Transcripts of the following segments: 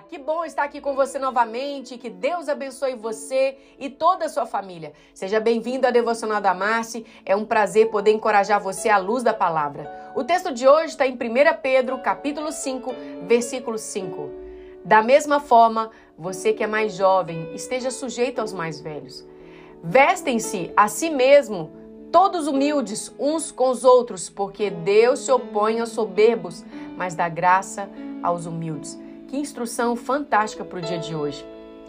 Que bom estar aqui com você novamente. Que Deus abençoe você e toda a sua família. Seja bem-vindo à Devocional da Marci. É um prazer poder encorajar você à luz da palavra. O texto de hoje está em 1 Pedro, capítulo 5, versículo 5. Da mesma forma, você que é mais jovem, esteja sujeito aos mais velhos. Vestem-se a si mesmo todos humildes uns com os outros, porque Deus se opõe aos soberbos, mas dá graça aos humildes. Que instrução fantástica para o dia de hoje.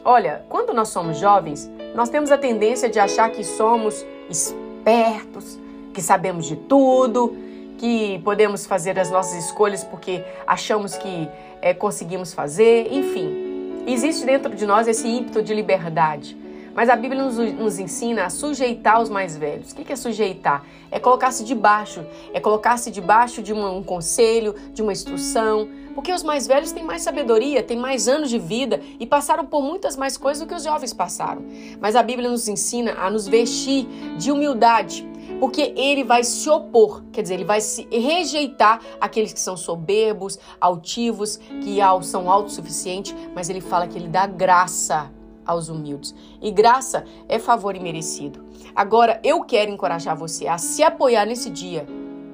Olha, quando nós somos jovens, nós temos a tendência de achar que somos espertos, que sabemos de tudo, que podemos fazer as nossas escolhas porque achamos que é, conseguimos fazer, enfim. Existe dentro de nós esse ímpeto de liberdade. Mas a Bíblia nos, nos ensina a sujeitar os mais velhos. O que é sujeitar? É colocar-se debaixo, é colocar-se debaixo de uma, um conselho, de uma instrução. Porque os mais velhos têm mais sabedoria, têm mais anos de vida e passaram por muitas mais coisas do que os jovens passaram. Mas a Bíblia nos ensina a nos vestir de humildade, porque ele vai se opor, quer dizer, ele vai se rejeitar aqueles que são soberbos, altivos, que são autossuficientes, mas ele fala que ele dá graça aos humildes. E graça é favor imerecido. Agora, eu quero encorajar você a se apoiar nesse dia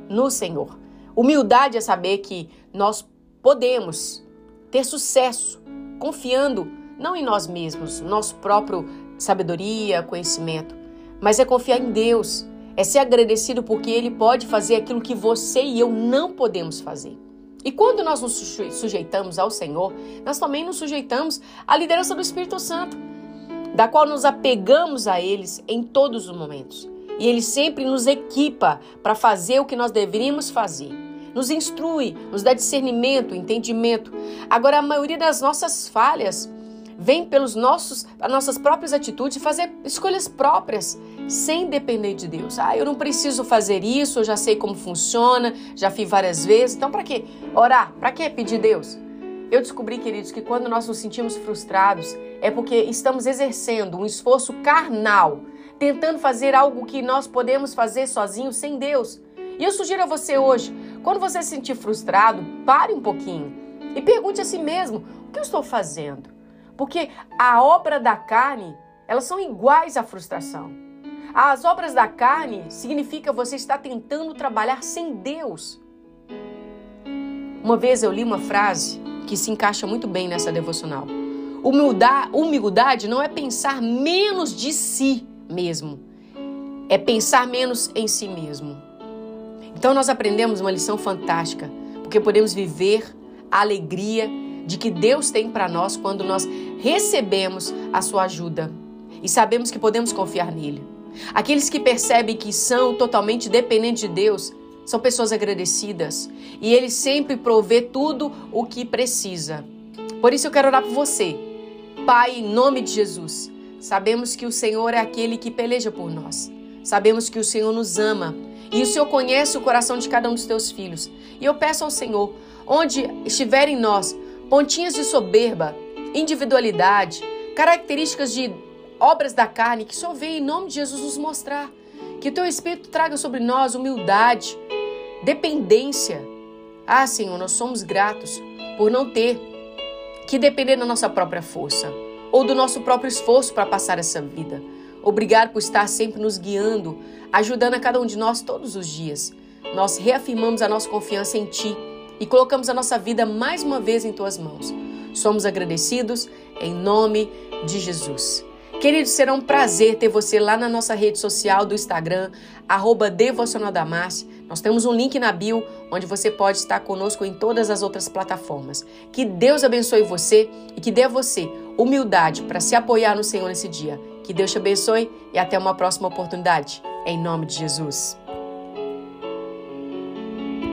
no Senhor. Humildade é saber que nós podemos ter sucesso confiando não em nós mesmos, nosso próprio sabedoria, conhecimento, mas é confiar em Deus. É ser agradecido porque Ele pode fazer aquilo que você e eu não podemos fazer. E quando nós nos sujeitamos ao Senhor, nós também nos sujeitamos à liderança do Espírito Santo, da qual nos apegamos a eles em todos os momentos. E ele sempre nos equipa para fazer o que nós deveríamos fazer. Nos instrui, nos dá discernimento, entendimento. Agora, a maioria das nossas falhas vem pelos nossos, as nossas próprias atitudes fazer escolhas próprias, sem depender de Deus. Ah, eu não preciso fazer isso, eu já sei como funciona, já fiz várias vezes. Então, para que orar? Para que pedir Deus? Eu descobri, queridos, que quando nós nos sentimos frustrados é porque estamos exercendo um esforço carnal, tentando fazer algo que nós podemos fazer sozinhos sem Deus. E eu sugiro a você hoje, quando você se sentir frustrado, pare um pouquinho e pergunte a si mesmo: o que eu estou fazendo? Porque a obra da carne, elas são iguais à frustração. As obras da carne significa você estar tentando trabalhar sem Deus. Uma vez eu li uma frase que se encaixa muito bem nessa devocional. Humildade não é pensar menos de si mesmo, é pensar menos em si mesmo. Então nós aprendemos uma lição fantástica, porque podemos viver a alegria de que Deus tem para nós quando nós recebemos a sua ajuda e sabemos que podemos confiar nele. Aqueles que percebem que são totalmente dependentes de Deus são pessoas agradecidas e ele sempre provê tudo o que precisa. Por isso eu quero orar por você. Pai, em nome de Jesus, sabemos que o Senhor é aquele que peleja por nós. Sabemos que o Senhor nos ama e o Senhor conhece o coração de cada um dos teus filhos. E eu peço ao Senhor, onde estiver em nós pontinhas de soberba, individualidade, características de obras da carne que só vem em nome de Jesus nos mostrar. Que o teu Espírito traga sobre nós humildade, dependência. Ah, Senhor, nós somos gratos por não ter que depender da nossa própria força ou do nosso próprio esforço para passar essa vida. Obrigado por estar sempre nos guiando, ajudando a cada um de nós todos os dias. Nós reafirmamos a nossa confiança em Ti e colocamos a nossa vida mais uma vez em tuas mãos. Somos agradecidos em nome de Jesus. Queridos, será um prazer ter você lá na nossa rede social do Instagram, arroba Nós temos um link na bio onde você pode estar conosco em todas as outras plataformas. Que Deus abençoe você e que dê a você humildade para se apoiar no Senhor nesse dia. Que Deus te abençoe e até uma próxima oportunidade. Em nome de Jesus.